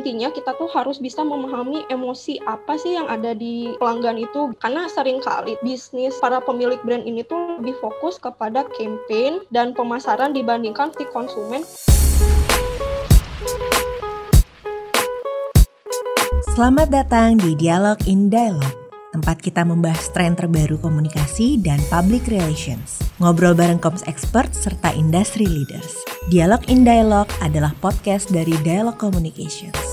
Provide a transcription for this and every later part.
intinya kita tuh harus bisa memahami emosi apa sih yang ada di pelanggan itu karena sering kali bisnis para pemilik brand ini tuh lebih fokus kepada campaign dan pemasaran dibandingkan si konsumen. Selamat datang di Dialog in Dialog, tempat kita membahas tren terbaru komunikasi dan public relations. Ngobrol bareng koms expert serta industry leaders. Dialog in Dialog adalah podcast dari Dialog Communications.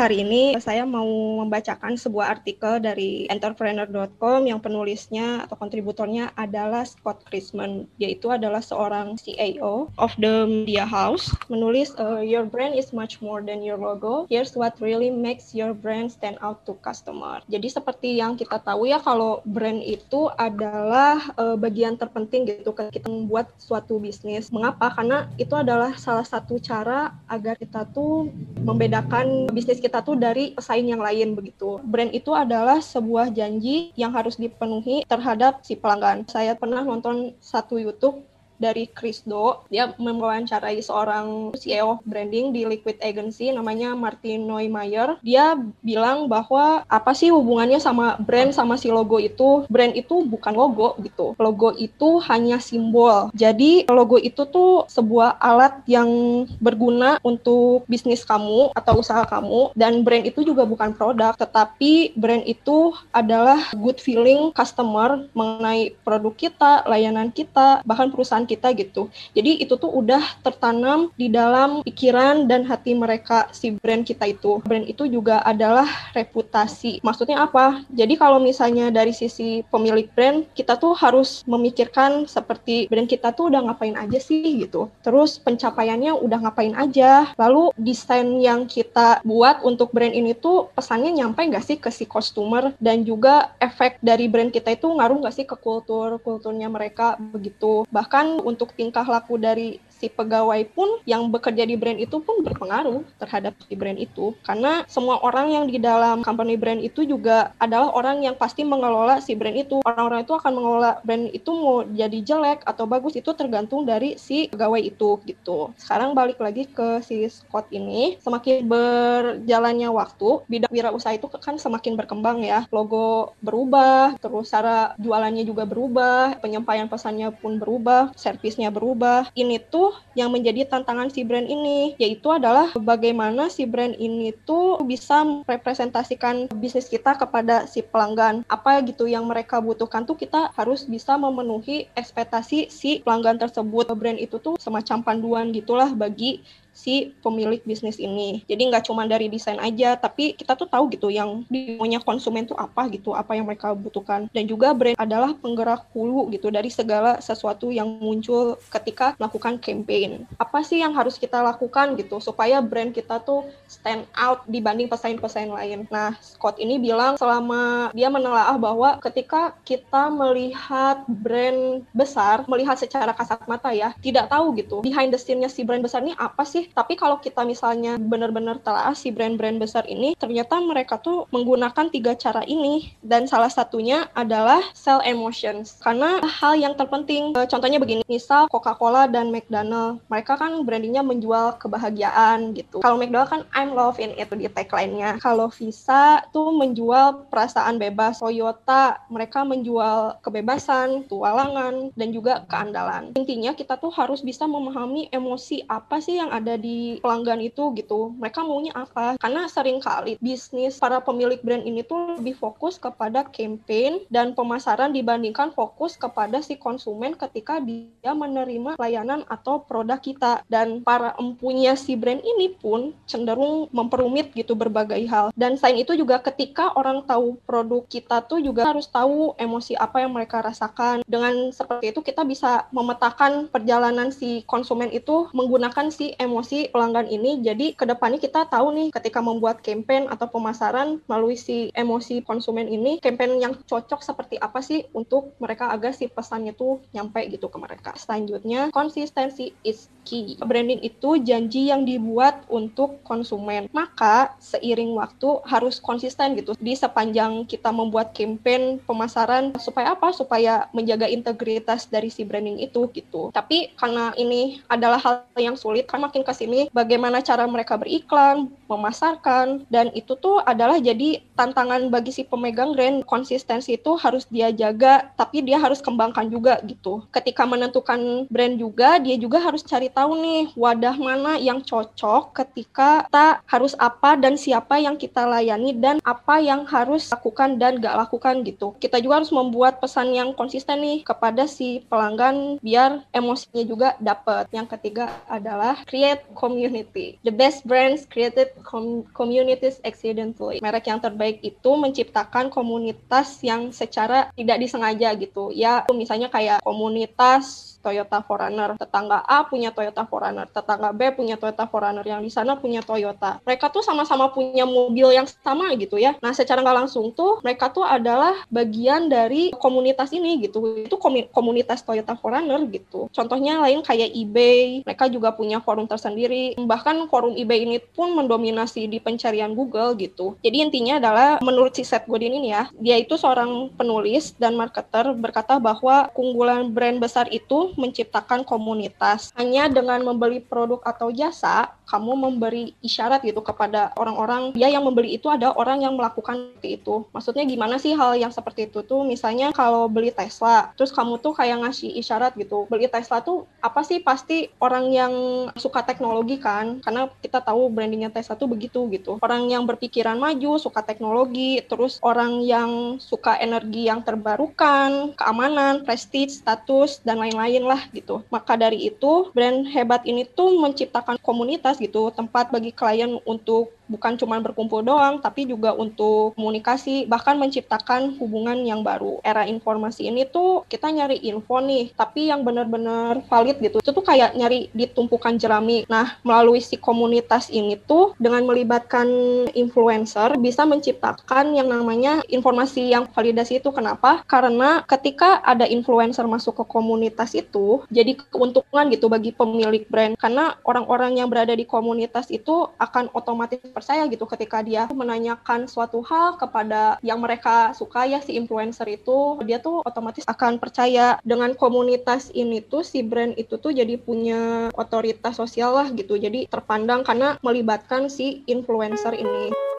Hari ini saya mau membacakan sebuah artikel dari entrepreneur.com yang penulisnya atau kontributornya adalah Scott Chrisman. Yaitu adalah seorang CEO of the media house. Menulis, uh, your brand is much more than your logo. Here's what really makes your brand stand out to customer. Jadi seperti yang kita tahu ya kalau brand itu adalah uh, bagian terpenting gitu kita membuat suatu bisnis. Mengapa? Karena itu adalah salah satu cara agar kita tuh membedakan bisnis kita kita tuh dari pesaing yang lain begitu. Brand itu adalah sebuah janji yang harus dipenuhi terhadap si pelanggan. Saya pernah nonton satu YouTube dari Chris Do. Dia mewawancarai seorang CEO branding di Liquid Agency namanya Martin Neumayer. Dia bilang bahwa apa sih hubungannya sama brand sama si logo itu? Brand itu bukan logo gitu. Logo itu hanya simbol. Jadi logo itu tuh sebuah alat yang berguna untuk bisnis kamu atau usaha kamu dan brand itu juga bukan produk tetapi brand itu adalah good feeling customer mengenai produk kita, layanan kita, bahkan perusahaan kita gitu. Jadi itu tuh udah tertanam di dalam pikiran dan hati mereka si brand kita itu. Brand itu juga adalah reputasi. Maksudnya apa? Jadi kalau misalnya dari sisi pemilik brand, kita tuh harus memikirkan seperti brand kita tuh udah ngapain aja sih gitu. Terus pencapaiannya udah ngapain aja. Lalu desain yang kita buat untuk brand ini tuh pesannya nyampe nggak sih ke si customer dan juga efek dari brand kita itu ngaruh nggak sih ke kultur kulturnya mereka begitu. Bahkan untuk tingkah laku dari si pegawai pun yang bekerja di brand itu pun berpengaruh terhadap si brand itu. Karena semua orang yang di dalam company brand itu juga adalah orang yang pasti mengelola si brand itu. Orang-orang itu akan mengelola brand itu mau jadi jelek atau bagus itu tergantung dari si pegawai itu gitu. Sekarang balik lagi ke si Scott ini. Semakin berjalannya waktu bidang wirausaha itu kan semakin berkembang ya. Logo berubah terus cara jualannya juga berubah penyampaian pesannya pun berubah servisnya berubah. Ini tuh yang menjadi tantangan si brand ini yaitu adalah bagaimana si brand ini tuh bisa merepresentasikan bisnis kita kepada si pelanggan. Apa gitu yang mereka butuhkan tuh kita harus bisa memenuhi ekspektasi si pelanggan tersebut. Brand itu tuh semacam panduan gitulah bagi si pemilik bisnis ini. Jadi nggak cuma dari desain aja, tapi kita tuh tahu gitu yang dimaunya konsumen tuh apa gitu, apa yang mereka butuhkan. Dan juga brand adalah penggerak hulu gitu dari segala sesuatu yang muncul ketika melakukan campaign. Apa sih yang harus kita lakukan gitu supaya brand kita tuh stand out dibanding pesaing-pesaing lain. Nah, Scott ini bilang selama dia menelaah bahwa ketika kita melihat brand besar, melihat secara kasat mata ya, tidak tahu gitu behind the scene-nya si brand besar ini apa sih tapi kalau kita misalnya benar-benar telah si brand-brand besar ini ternyata mereka tuh menggunakan tiga cara ini. Dan salah satunya adalah sell emotions. Karena hal yang terpenting eh, contohnya begini misal Coca-Cola dan McDonald mereka kan brandingnya menjual kebahagiaan gitu. Kalau McDonald kan I'm love in it di tagline-nya. Kalau Visa tuh menjual perasaan bebas. Toyota mereka menjual kebebasan tualangan dan juga keandalan. Intinya kita tuh harus bisa memahami emosi apa sih yang ada ada di pelanggan itu gitu. Mereka maunya apa? Karena sering kali bisnis para pemilik brand ini tuh lebih fokus kepada campaign dan pemasaran dibandingkan fokus kepada si konsumen ketika dia menerima layanan atau produk kita. Dan para empunya si brand ini pun cenderung memperumit gitu berbagai hal. Dan selain itu juga ketika orang tahu produk kita tuh juga harus tahu emosi apa yang mereka rasakan. Dengan seperti itu kita bisa memetakan perjalanan si konsumen itu menggunakan si emosi emosi pelanggan ini. Jadi ke depannya kita tahu nih ketika membuat campaign atau pemasaran melalui si emosi konsumen ini, campaign yang cocok seperti apa sih untuk mereka agar si pesannya tuh nyampe gitu ke mereka. Selanjutnya, konsistensi is key. Branding itu janji yang dibuat untuk konsumen. Maka seiring waktu harus konsisten gitu di sepanjang kita membuat campaign pemasaran supaya apa? Supaya menjaga integritas dari si branding itu gitu. Tapi karena ini adalah hal yang sulit kan makin ke sini bagaimana cara mereka beriklan, memasarkan dan itu tuh adalah jadi tantangan bagi si pemegang brand konsistensi itu harus dia jaga tapi dia harus kembangkan juga gitu. Ketika menentukan brand juga dia juga harus cari tahu nih wadah mana yang cocok ketika kita harus apa dan siapa yang kita layani dan apa yang harus lakukan dan gak lakukan gitu. Kita juga harus membuat pesan yang konsisten nih kepada si pelanggan biar emosinya juga dapat. Yang ketiga adalah create community. The best brands created com communities accidentally. Merek yang terbaik itu menciptakan komunitas yang secara tidak disengaja gitu. Ya, misalnya kayak komunitas Toyota 4Runner. Tetangga A punya Toyota 4Runner, tetangga B punya Toyota 4Runner, yang di sana punya Toyota. Mereka tuh sama-sama punya mobil yang sama gitu ya. Nah, secara nggak langsung tuh mereka tuh adalah bagian dari komunitas ini gitu. Itu komunitas Toyota 4Runner gitu. Contohnya lain kayak eBay, mereka juga punya forum tersendiri. Bahkan forum eBay ini pun mendominasi di pencarian Google gitu. Jadi intinya adalah menurut si Seth Godin ini ya, dia itu seorang penulis dan marketer berkata bahwa keunggulan brand besar itu menciptakan komunitas. Hanya dengan membeli produk atau jasa, kamu memberi isyarat gitu kepada orang-orang dia yang membeli itu ada orang yang melakukan itu. Maksudnya gimana sih hal yang seperti itu tuh? Misalnya kalau beli Tesla, terus kamu tuh kayak ngasih isyarat gitu. Beli Tesla tuh apa sih? Pasti orang yang suka teknologi kan? Karena kita tahu brandingnya Tesla tuh begitu gitu. Orang yang berpikiran maju, suka teknologi, terus orang yang suka energi yang terbarukan, keamanan, prestige, status, dan lain-lain lain lah gitu. Maka dari itu brand hebat ini tuh menciptakan komunitas gitu, tempat bagi klien untuk bukan cuma berkumpul doang, tapi juga untuk komunikasi, bahkan menciptakan hubungan yang baru. Era informasi ini tuh kita nyari info nih, tapi yang benar-benar valid gitu. Itu tuh kayak nyari di tumpukan jerami. Nah, melalui si komunitas ini tuh dengan melibatkan influencer bisa menciptakan yang namanya informasi yang validasi itu. Kenapa? Karena ketika ada influencer masuk ke komunitas itu, jadi keuntungan gitu bagi pemilik brand. Karena orang-orang yang berada di komunitas itu akan otomatis percaya gitu ketika dia menanyakan suatu hal kepada yang mereka suka ya si influencer itu dia tuh otomatis akan percaya dengan komunitas ini tuh si brand itu tuh jadi punya otoritas sosial lah gitu jadi terpandang karena melibatkan si influencer ini.